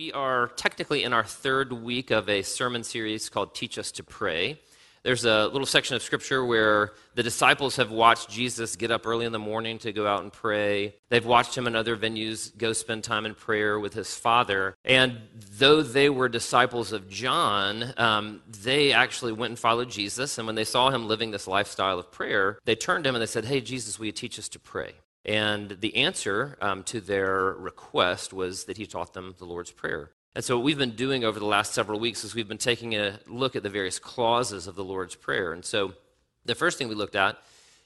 We are technically in our third week of a sermon series called Teach Us to Pray. There's a little section of scripture where the disciples have watched Jesus get up early in the morning to go out and pray. They've watched him in other venues go spend time in prayer with his father. And though they were disciples of John, um, they actually went and followed Jesus. And when they saw him living this lifestyle of prayer, they turned to him and they said, Hey, Jesus, will you teach us to pray? And the answer um, to their request was that he taught them the Lord's Prayer. And so, what we've been doing over the last several weeks is we've been taking a look at the various clauses of the Lord's Prayer. And so, the first thing we looked at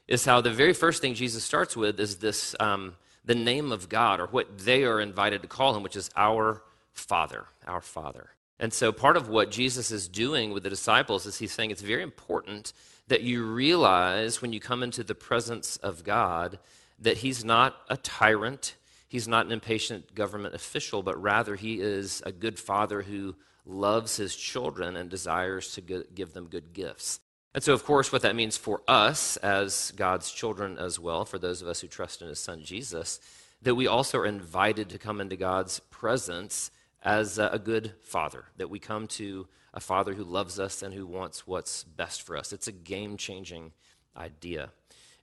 is how the very first thing Jesus starts with is this um, the name of God, or what they are invited to call him, which is our Father, our Father. And so, part of what Jesus is doing with the disciples is he's saying it's very important that you realize when you come into the presence of God that he's not a tyrant, he's not an impatient government official, but rather he is a good father who loves his children and desires to give them good gifts. And so, of course, what that means for us as God's children as well, for those of us who trust in his son Jesus, that we also are invited to come into God's presence as a good father, that we come to a father who loves us and who wants what's best for us. It's a game changing idea.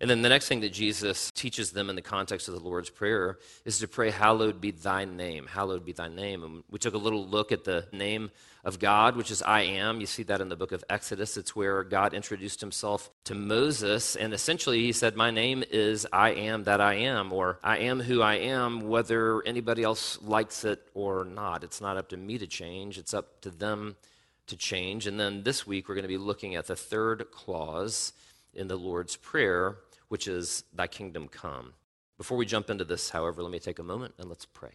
And then the next thing that Jesus teaches them in the context of the Lord's Prayer is to pray, Hallowed be thy name. Hallowed be thy name. And we took a little look at the name of God, which is I am. You see that in the book of Exodus. It's where God introduced himself to Moses. And essentially, he said, My name is I am that I am, or I am who I am, whether anybody else likes it or not. It's not up to me to change, it's up to them to change. And then this week, we're going to be looking at the third clause in the Lord's Prayer which is thy kingdom come. Before we jump into this, however, let me take a moment and let's pray.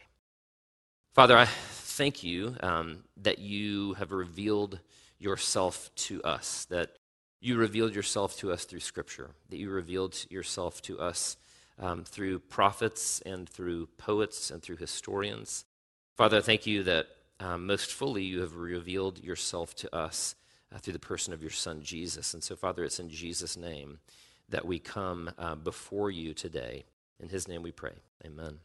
Father, I thank you um, that you have revealed yourself to us, that you revealed yourself to us through Scripture, that you revealed yourself to us um, through prophets and through poets and through historians. Father, I thank you that um, most fully you have revealed yourself to us uh, through the person of your Son, Jesus. And so, Father, it's in Jesus' name that we come uh, before you today. In his name we pray. Amen.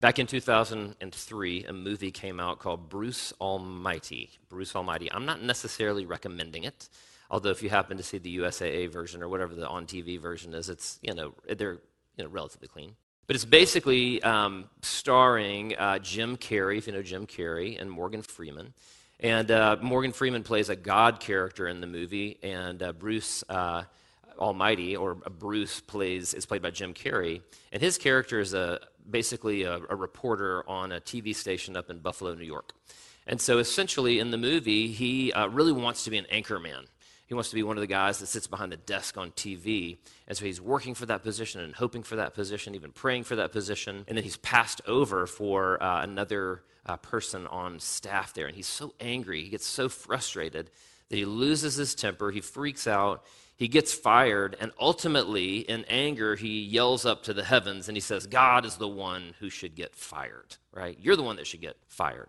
Back in 2003, a movie came out called Bruce Almighty. Bruce Almighty. I'm not necessarily recommending it, although if you happen to see the USAA version or whatever the on TV version is, it's, you know, they're you know, relatively clean. But it's basically um, starring uh, Jim Carrey, if you know Jim Carrey, and Morgan Freeman. And uh, Morgan Freeman plays a God character in the movie, and uh, Bruce uh, Almighty, or Bruce, plays is played by Jim Carrey, and his character is a basically a, a reporter on a TV station up in Buffalo, New York. And so, essentially, in the movie, he uh, really wants to be an anchor man. He wants to be one of the guys that sits behind the desk on TV. And so he's working for that position and hoping for that position, even praying for that position. And then he's passed over for uh, another uh, person on staff there. And he's so angry, he gets so frustrated that he loses his temper, he freaks out, he gets fired, and ultimately, in anger, he yells up to the heavens and he says, God is the one who should get fired, right? You're the one that should get fired.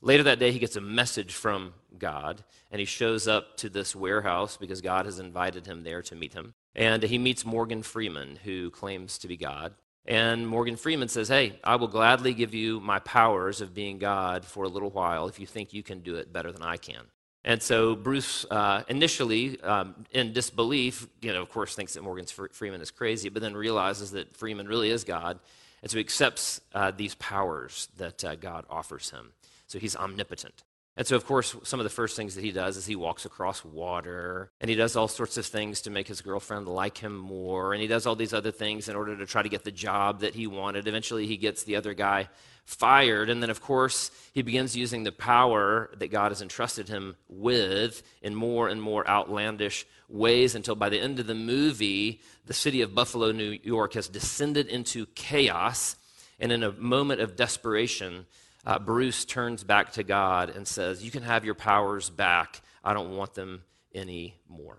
Later that day, he gets a message from God, and he shows up to this warehouse because God has invited him there to meet him. And he meets Morgan Freeman, who claims to be God. And Morgan Freeman says, Hey, I will gladly give you my powers of being God for a little while if you think you can do it better than I can. And so Bruce, uh, initially um, in disbelief, you know, of course, thinks that Morgan Freeman is crazy, but then realizes that Freeman really is God. And so he accepts uh, these powers that uh, God offers him. So he's omnipotent. And so, of course, some of the first things that he does is he walks across water, and he does all sorts of things to make his girlfriend like him more, and he does all these other things in order to try to get the job that he wanted. Eventually, he gets the other guy fired, and then, of course, he begins using the power that God has entrusted him with in more and more outlandish ways until by the end of the movie, the city of Buffalo, New York has descended into chaos, and in a moment of desperation, uh, Bruce turns back to God and says, You can have your powers back. I don't want them anymore.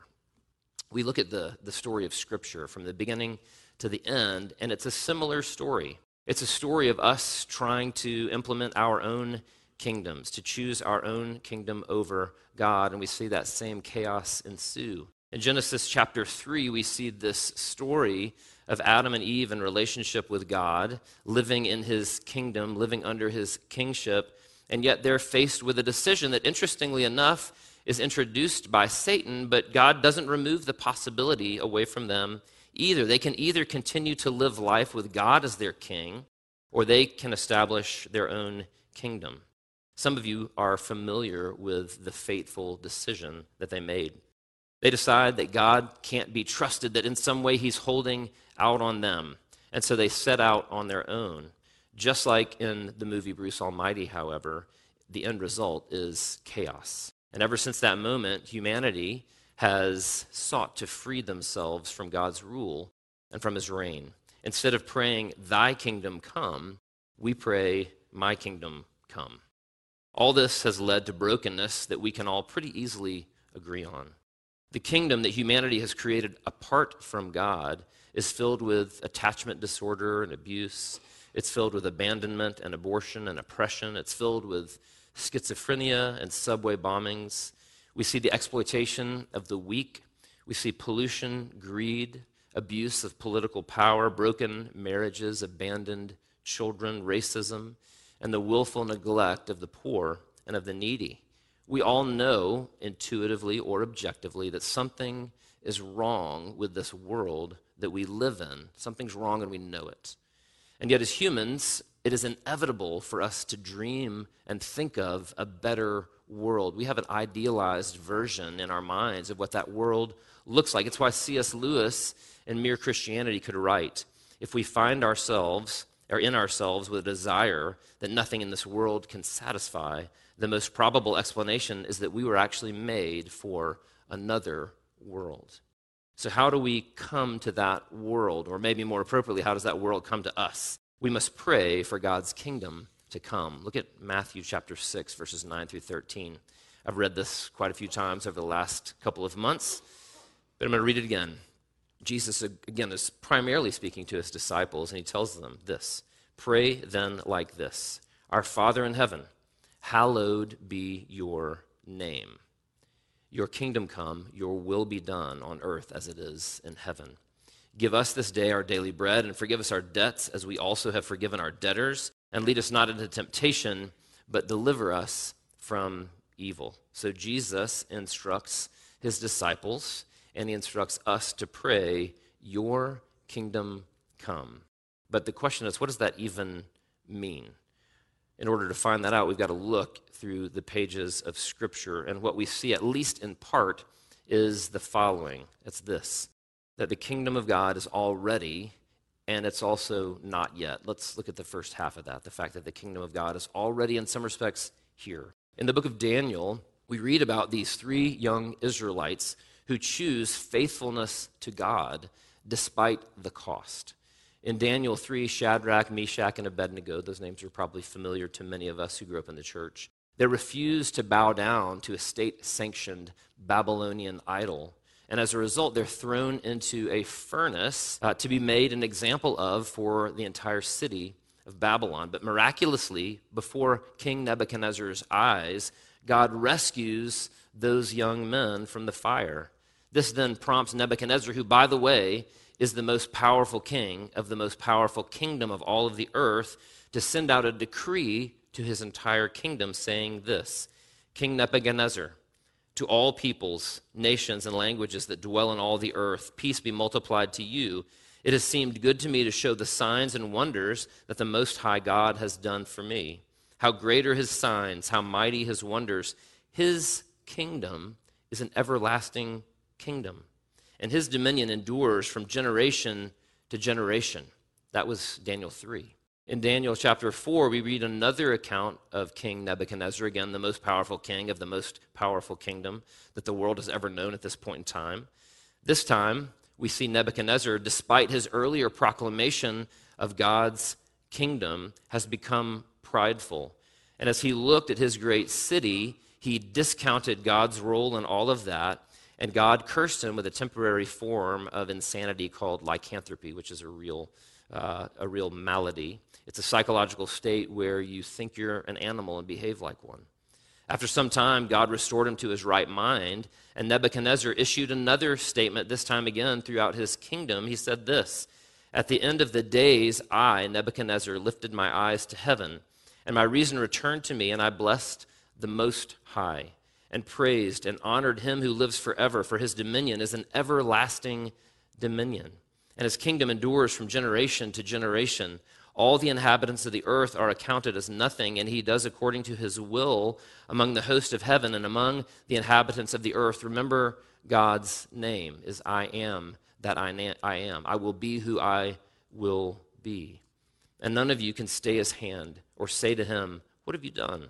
We look at the, the story of Scripture from the beginning to the end, and it's a similar story. It's a story of us trying to implement our own kingdoms, to choose our own kingdom over God, and we see that same chaos ensue. In Genesis chapter 3, we see this story of Adam and Eve in relationship with God, living in his kingdom, living under his kingship. And yet they're faced with a decision that, interestingly enough, is introduced by Satan, but God doesn't remove the possibility away from them either. They can either continue to live life with God as their king, or they can establish their own kingdom. Some of you are familiar with the fateful decision that they made. They decide that God can't be trusted, that in some way he's holding out on them. And so they set out on their own. Just like in the movie Bruce Almighty, however, the end result is chaos. And ever since that moment, humanity has sought to free themselves from God's rule and from his reign. Instead of praying, Thy kingdom come, we pray, My kingdom come. All this has led to brokenness that we can all pretty easily agree on. The kingdom that humanity has created apart from God is filled with attachment disorder and abuse. It's filled with abandonment and abortion and oppression. It's filled with schizophrenia and subway bombings. We see the exploitation of the weak. We see pollution, greed, abuse of political power, broken marriages, abandoned children, racism, and the willful neglect of the poor and of the needy. We all know intuitively or objectively that something is wrong with this world that we live in. Something's wrong and we know it. And yet, as humans, it is inevitable for us to dream and think of a better world. We have an idealized version in our minds of what that world looks like. It's why C.S. Lewis in Mere Christianity could write if we find ourselves or in ourselves with a desire that nothing in this world can satisfy, the most probable explanation is that we were actually made for another world. So, how do we come to that world? Or maybe more appropriately, how does that world come to us? We must pray for God's kingdom to come. Look at Matthew chapter 6, verses 9 through 13. I've read this quite a few times over the last couple of months, but I'm going to read it again. Jesus, again, is primarily speaking to his disciples, and he tells them this Pray then like this Our Father in heaven, hallowed be your name. Your kingdom come, your will be done on earth as it is in heaven. Give us this day our daily bread, and forgive us our debts as we also have forgiven our debtors. And lead us not into temptation, but deliver us from evil. So Jesus instructs his disciples, and he instructs us to pray, Your kingdom come. But the question is, what does that even mean? In order to find that out, we've got to look through the pages of Scripture. And what we see, at least in part, is the following it's this that the kingdom of God is already, and it's also not yet. Let's look at the first half of that the fact that the kingdom of God is already, in some respects, here. In the book of Daniel, we read about these three young Israelites who choose faithfulness to God despite the cost. In Daniel 3, Shadrach, Meshach, and Abednego, those names are probably familiar to many of us who grew up in the church, they refuse to bow down to a state sanctioned Babylonian idol. And as a result, they're thrown into a furnace uh, to be made an example of for the entire city of Babylon. But miraculously, before King Nebuchadnezzar's eyes, God rescues those young men from the fire. This then prompts Nebuchadnezzar, who, by the way, is the most powerful king of the most powerful kingdom of all of the earth, to send out a decree to his entire kingdom saying this King Nebuchadnezzar, to all peoples, nations, and languages that dwell in all the earth, peace be multiplied to you. It has seemed good to me to show the signs and wonders that the Most High God has done for me. How great are his signs, how mighty his wonders. His kingdom is an everlasting kingdom and his dominion endures from generation to generation. That was Daniel 3. In Daniel chapter 4, we read another account of King Nebuchadnezzar, again, the most powerful king of the most powerful kingdom that the world has ever known at this point in time. This time, we see Nebuchadnezzar, despite his earlier proclamation of God's kingdom, has become prideful. And as he looked at his great city, he discounted God's role in all of that and God cursed him with a temporary form of insanity called lycanthropy, which is a real, uh, a real malady. It's a psychological state where you think you're an animal and behave like one. After some time, God restored him to his right mind, and Nebuchadnezzar issued another statement, this time again throughout his kingdom. He said this At the end of the days, I, Nebuchadnezzar, lifted my eyes to heaven And my reason returned to me, and I blessed the Most High, and praised and honored him who lives forever, for his dominion is an everlasting dominion, and his kingdom endures from generation to generation. All the inhabitants of the earth are accounted as nothing, and he does according to his will among the host of heaven and among the inhabitants of the earth. Remember, God's name is I am that I, na- I am. I will be who I will be. And none of you can stay his hand or say to him, What have you done?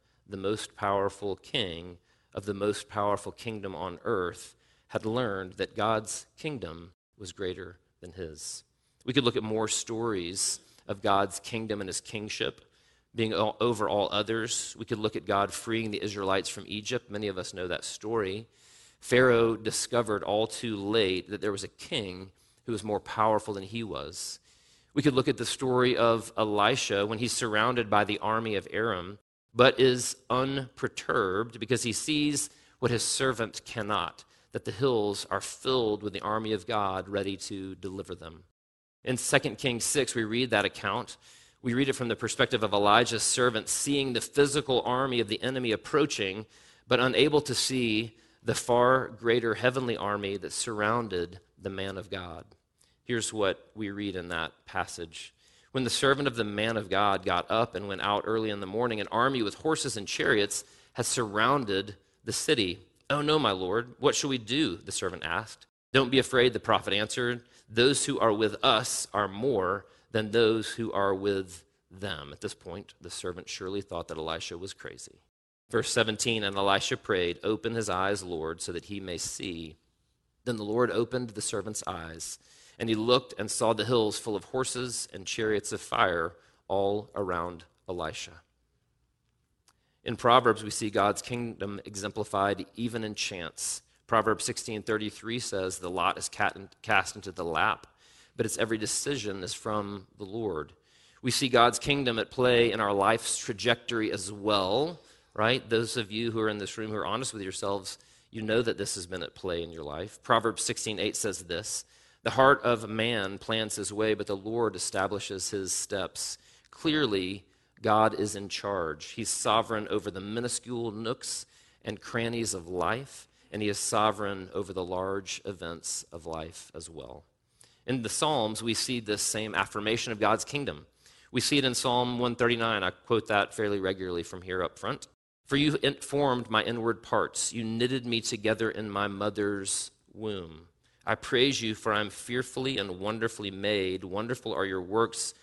the most powerful king of the most powerful kingdom on earth had learned that God's kingdom was greater than his. We could look at more stories of God's kingdom and his kingship being over all others. We could look at God freeing the Israelites from Egypt. Many of us know that story. Pharaoh discovered all too late that there was a king who was more powerful than he was. We could look at the story of Elisha when he's surrounded by the army of Aram, but is unperturbed because he sees what his servant cannot that the hills are filled with the army of God ready to deliver them. In 2 Kings 6, we read that account. We read it from the perspective of Elijah's servant seeing the physical army of the enemy approaching, but unable to see the far greater heavenly army that surrounded the man of God. Here's what we read in that passage. When the servant of the man of God got up and went out early in the morning, an army with horses and chariots had surrounded the city. Oh, no, my Lord. What shall we do? The servant asked. Don't be afraid, the prophet answered. Those who are with us are more than those who are with them. At this point, the servant surely thought that Elisha was crazy. Verse 17 And Elisha prayed, Open his eyes, Lord, so that he may see. Then the Lord opened the servant's eyes, and he looked and saw the hills full of horses and chariots of fire all around Elisha. In Proverbs, we see God's kingdom exemplified even in chance. Proverbs 16:33 says, "The lot is cast into the lap, but its every decision is from the Lord." We see God's kingdom at play in our life's trajectory as well, right? Those of you who are in this room who are honest with yourselves, you know that this has been at play in your life. Proverbs 16:8 says this, "The heart of man plans his way, but the Lord establishes his steps." Clearly, God is in charge. He's sovereign over the minuscule nooks and crannies of life, and He is sovereign over the large events of life as well. In the Psalms, we see this same affirmation of God's kingdom. We see it in Psalm 139. I quote that fairly regularly from here up front. For you formed my inward parts, you knitted me together in my mother's womb. I praise you, for I am fearfully and wonderfully made. Wonderful are your works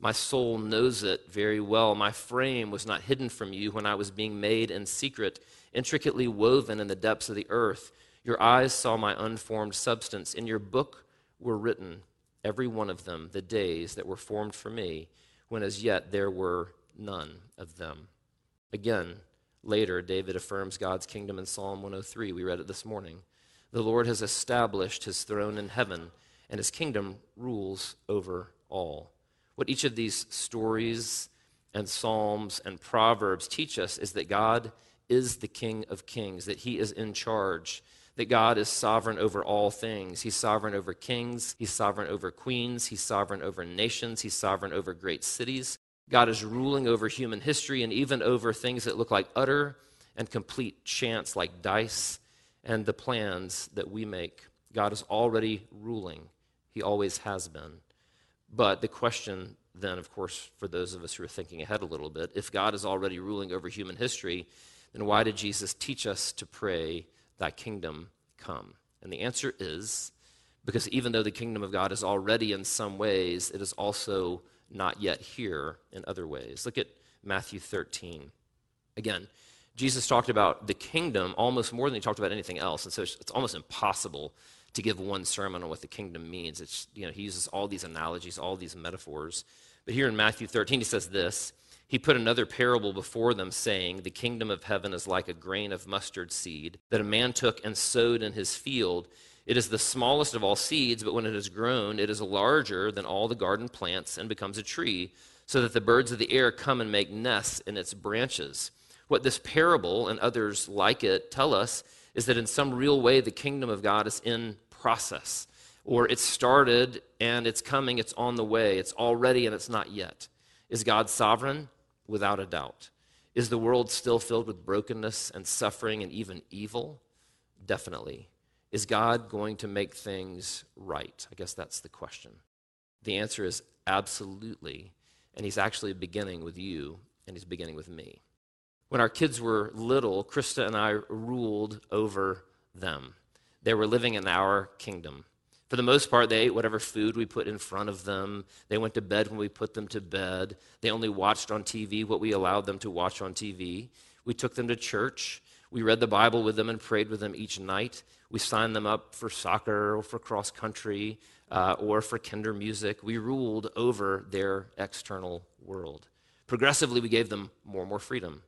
my soul knows it very well. My frame was not hidden from you when I was being made in secret, intricately woven in the depths of the earth. Your eyes saw my unformed substance. In your book were written, every one of them, the days that were formed for me, when as yet there were none of them. Again, later, David affirms God's kingdom in Psalm 103. We read it this morning. The Lord has established his throne in heaven, and his kingdom rules over all. What each of these stories and Psalms and Proverbs teach us is that God is the King of kings, that He is in charge, that God is sovereign over all things. He's sovereign over kings, He's sovereign over queens, He's sovereign over nations, He's sovereign over great cities. God is ruling over human history and even over things that look like utter and complete chance, like dice and the plans that we make. God is already ruling, He always has been. But the question then, of course, for those of us who are thinking ahead a little bit, if God is already ruling over human history, then why did Jesus teach us to pray, Thy kingdom come? And the answer is because even though the kingdom of God is already in some ways, it is also not yet here in other ways. Look at Matthew 13. Again, Jesus talked about the kingdom almost more than he talked about anything else. And so it's, it's almost impossible to give one sermon on what the kingdom means. It's, you know, he uses all these analogies, all these metaphors. But here in Matthew 13, he says this He put another parable before them, saying, The kingdom of heaven is like a grain of mustard seed that a man took and sowed in his field. It is the smallest of all seeds, but when it has grown, it is larger than all the garden plants and becomes a tree, so that the birds of the air come and make nests in its branches. What this parable and others like it tell us is that in some real way, the kingdom of God is in process, or it's started and it's coming, it's on the way, it's already and it's not yet. Is God sovereign? without a doubt. Is the world still filled with brokenness and suffering and even evil? Definitely. Is God going to make things right? I guess that's the question. The answer is absolutely. And He's actually beginning with you, and He's beginning with me. When our kids were little, Krista and I ruled over them. They were living in our kingdom. For the most part, they ate whatever food we put in front of them. They went to bed when we put them to bed. They only watched on TV what we allowed them to watch on TV. We took them to church. We read the Bible with them and prayed with them each night. We signed them up for soccer or for cross country uh, or for Kindermusik. We ruled over their external world. Progressively, we gave them more and more freedom.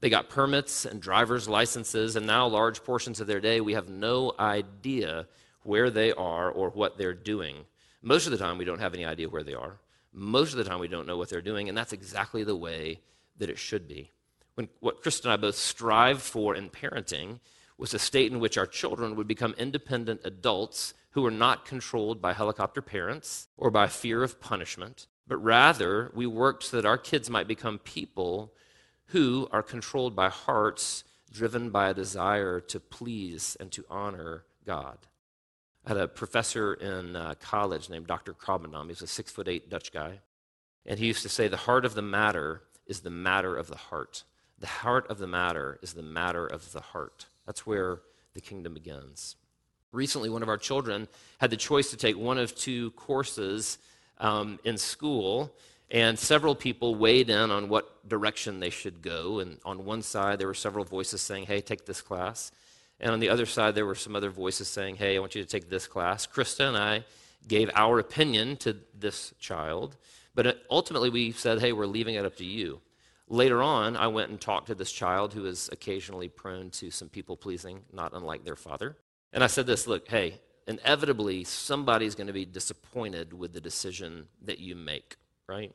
They got permits and driver's licenses, and now large portions of their day we have no idea where they are or what they're doing. Most of the time, we don't have any idea where they are. Most of the time, we don't know what they're doing, and that's exactly the way that it should be. When, what Krista and I both strive for in parenting was a state in which our children would become independent adults who were not controlled by helicopter parents or by fear of punishment, but rather we worked so that our kids might become people who are controlled by hearts driven by a desire to please and to honor God. I had a professor in uh, college named Dr. Krabbendam. He's a six foot eight Dutch guy. And he used to say, The heart of the matter is the matter of the heart. The heart of the matter is the matter of the heart. That's where the kingdom begins. Recently, one of our children had the choice to take one of two courses um, in school, and several people weighed in on what direction they should go. And on one side, there were several voices saying, Hey, take this class. And on the other side, there were some other voices saying, Hey, I want you to take this class. Krista and I gave our opinion to this child, but ultimately we said, Hey, we're leaving it up to you. Later on, I went and talked to this child who is occasionally prone to some people pleasing, not unlike their father. And I said this look, hey, inevitably somebody's going to be disappointed with the decision that you make, right?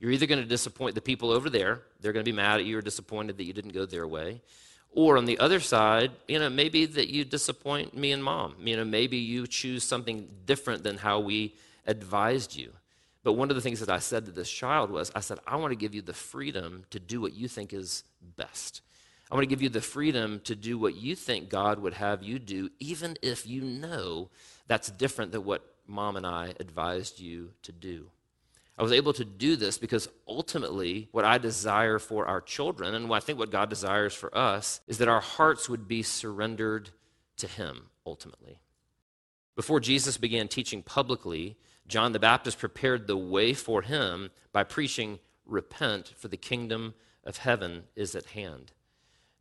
You're either going to disappoint the people over there, they're going to be mad at you or disappointed that you didn't go their way. Or on the other side, you know, maybe that you disappoint me and mom. You know, maybe you choose something different than how we advised you. But one of the things that I said to this child was, I said, I want to give you the freedom to do what you think is best. I want to give you the freedom to do what you think God would have you do, even if you know that's different than what mom and I advised you to do. I was able to do this because ultimately, what I desire for our children, and I think what God desires for us, is that our hearts would be surrendered to Him ultimately. Before Jesus began teaching publicly, John the Baptist prepared the way for him by preaching, Repent, for the kingdom of heaven is at hand.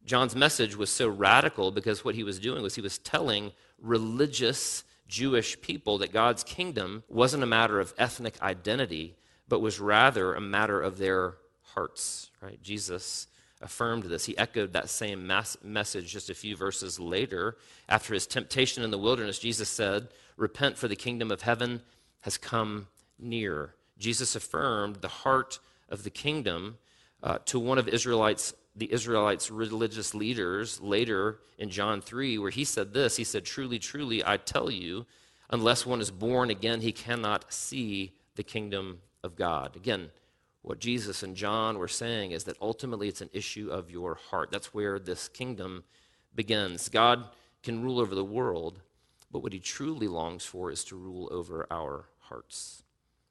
John's message was so radical because what he was doing was he was telling religious Jewish people that God's kingdom wasn't a matter of ethnic identity, but was rather a matter of their hearts. Right? Jesus affirmed this. He echoed that same mass- message just a few verses later. After his temptation in the wilderness, Jesus said, Repent, for the kingdom of heaven has come near. Jesus affirmed the heart of the kingdom uh, to one of Israelites, the Israelites' religious leaders later in John 3, where he said this He said, Truly, truly, I tell you, unless one is born again, he cannot see the kingdom of God. Again, what Jesus and John were saying is that ultimately it's an issue of your heart. That's where this kingdom begins. God can rule over the world, but what he truly longs for is to rule over our hearts.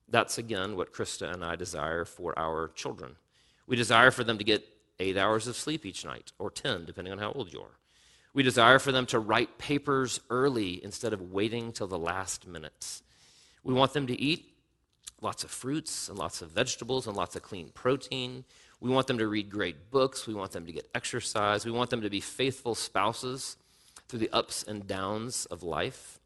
That's again what Krista and I desire for our children. We desire for them to get eight hours of sleep each night, or 10, depending on how old you are. We desire for them to write papers early instead of waiting till the last minutes. We want them to eat lots of fruits and lots of vegetables and lots of clean protein. We want them to read great books. We want them to get exercise. We want them to be faithful spouses through the ups and downs of life.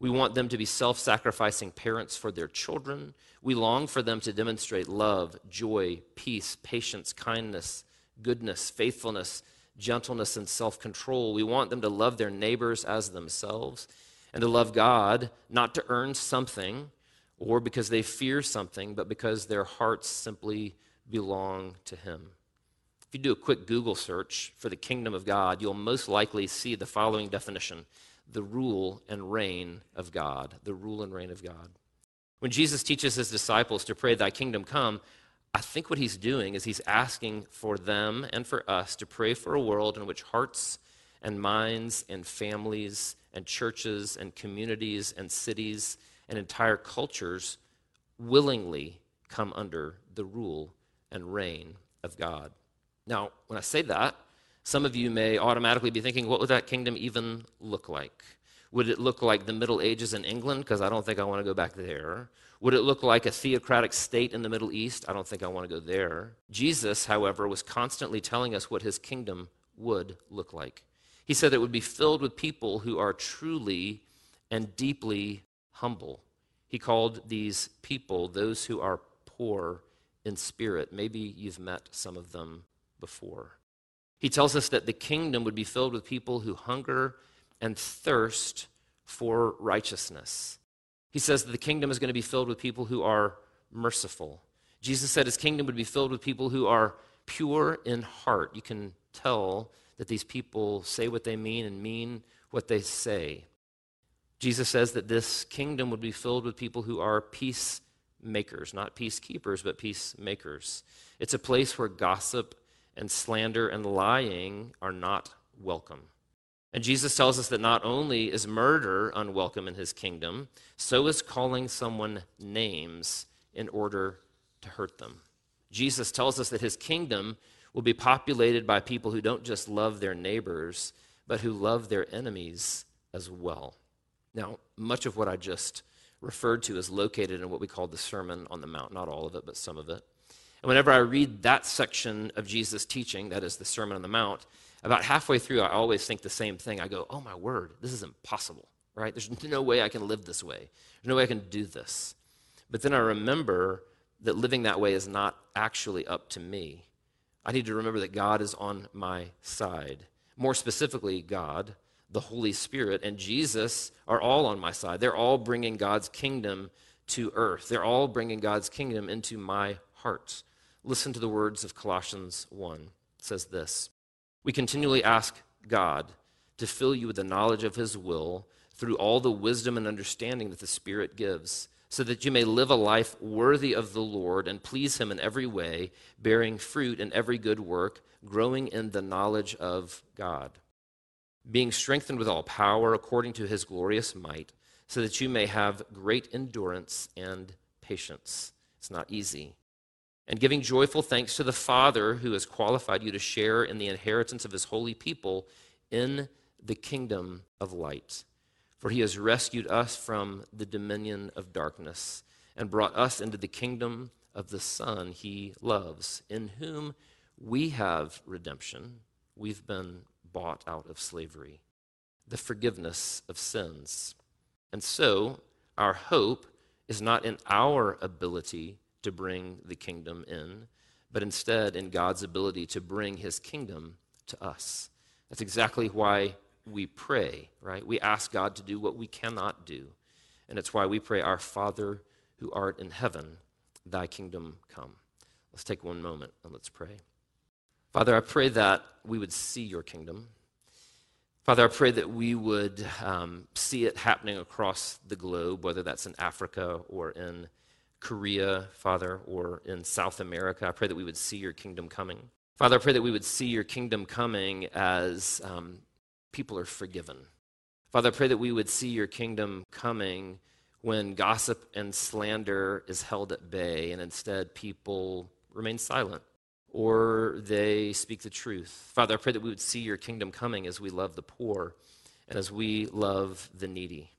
We want them to be self sacrificing parents for their children. We long for them to demonstrate love, joy, peace, patience, kindness, goodness, faithfulness, gentleness, and self control. We want them to love their neighbors as themselves and to love God, not to earn something or because they fear something, but because their hearts simply belong to Him. If you do a quick Google search for the kingdom of God, you'll most likely see the following definition the rule and reign of God. The rule and reign of God. When Jesus teaches his disciples to pray, Thy kingdom come, I think what he's doing is he's asking for them and for us to pray for a world in which hearts and minds and families and churches and communities and cities and entire cultures willingly come under the rule and reign of God. Now, when I say that, some of you may automatically be thinking, what would that kingdom even look like? Would it look like the Middle Ages in England? Because I don't think I want to go back there. Would it look like a theocratic state in the Middle East? I don't think I want to go there. Jesus, however, was constantly telling us what his kingdom would look like. He said it would be filled with people who are truly and deeply humble. He called these people those who are poor in spirit. Maybe you've met some of them before. He tells us that the kingdom would be filled with people who hunger and thirst for righteousness. He says that the kingdom is going to be filled with people who are merciful. Jesus said his kingdom would be filled with people who are pure in heart. You can tell that these people say what they mean and mean what they say. Jesus says that this kingdom would be filled with people who are peacemakers, not peacekeepers, but peacemakers. It's a place where gossip and slander and lying are not welcome. And Jesus tells us that not only is murder unwelcome in his kingdom, so is calling someone names in order to hurt them. Jesus tells us that his kingdom will be populated by people who don't just love their neighbors, but who love their enemies as well. Now, much of what I just referred to is located in what we call the Sermon on the Mount. Not all of it, but some of it. And whenever I read that section of Jesus' teaching, that is the Sermon on the Mount, about halfway through, I always think the same thing. I go, oh my word, this is impossible, right? There's no way I can live this way. There's no way I can do this. But then I remember that living that way is not actually up to me. I need to remember that God is on my side. More specifically, God, the Holy Spirit, and Jesus are all on my side. They're all bringing God's kingdom to earth, they're all bringing God's kingdom into my heart. Listen to the words of Colossians 1. It says this We continually ask God to fill you with the knowledge of his will through all the wisdom and understanding that the Spirit gives, so that you may live a life worthy of the Lord and please him in every way, bearing fruit in every good work, growing in the knowledge of God, being strengthened with all power according to his glorious might, so that you may have great endurance and patience. It's not easy and giving joyful thanks to the Father who has qualified you to share in the inheritance of his holy people in the kingdom of light. For he has rescued us from the dominion of darkness and brought us into the kingdom of the Son he loves, in whom we have redemption. We've been bought out of slavery, the forgiveness of sins. And so, our hope is not in our ability to bring the kingdom in, but instead in God's ability to bring his kingdom to us. That's exactly why we pray, right? We ask God to do what we cannot do. And it's why we pray, Our Father who art in heaven, thy kingdom come. Let's take one moment and let's pray. Father, I pray that we would see your kingdom. Father, I pray that we would um, see it happening across the globe, whether that's in Africa or in Korea, Father, or in South America. I pray that we would see your kingdom coming. Father, I pray that we would see your kingdom coming as um, people are forgiven. Father, I pray that we would see your kingdom coming when gossip and slander is held at bay and instead people remain silent or they speak the truth. Father, I pray that we would see your kingdom coming as we love the poor and as we love the needy.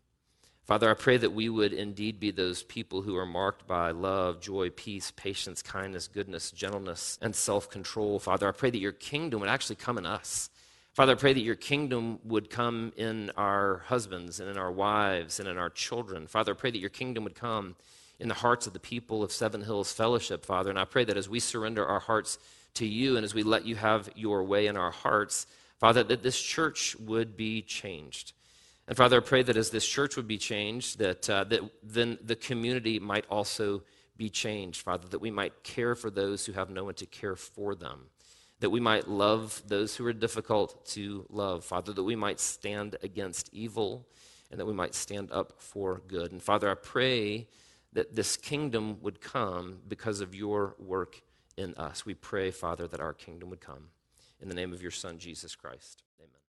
Father, I pray that we would indeed be those people who are marked by love, joy, peace, patience, kindness, goodness, gentleness, and self control. Father, I pray that your kingdom would actually come in us. Father, I pray that your kingdom would come in our husbands and in our wives and in our children. Father, I pray that your kingdom would come in the hearts of the people of Seven Hills Fellowship, Father. And I pray that as we surrender our hearts to you and as we let you have your way in our hearts, Father, that this church would be changed. And Father, I pray that as this church would be changed, that, uh, that then the community might also be changed, Father, that we might care for those who have no one to care for them that we might love those who are difficult to love, Father, that we might stand against evil and that we might stand up for good. And Father, I pray that this kingdom would come because of your work in us. We pray, Father, that our kingdom would come. In the name of your Son, Jesus Christ.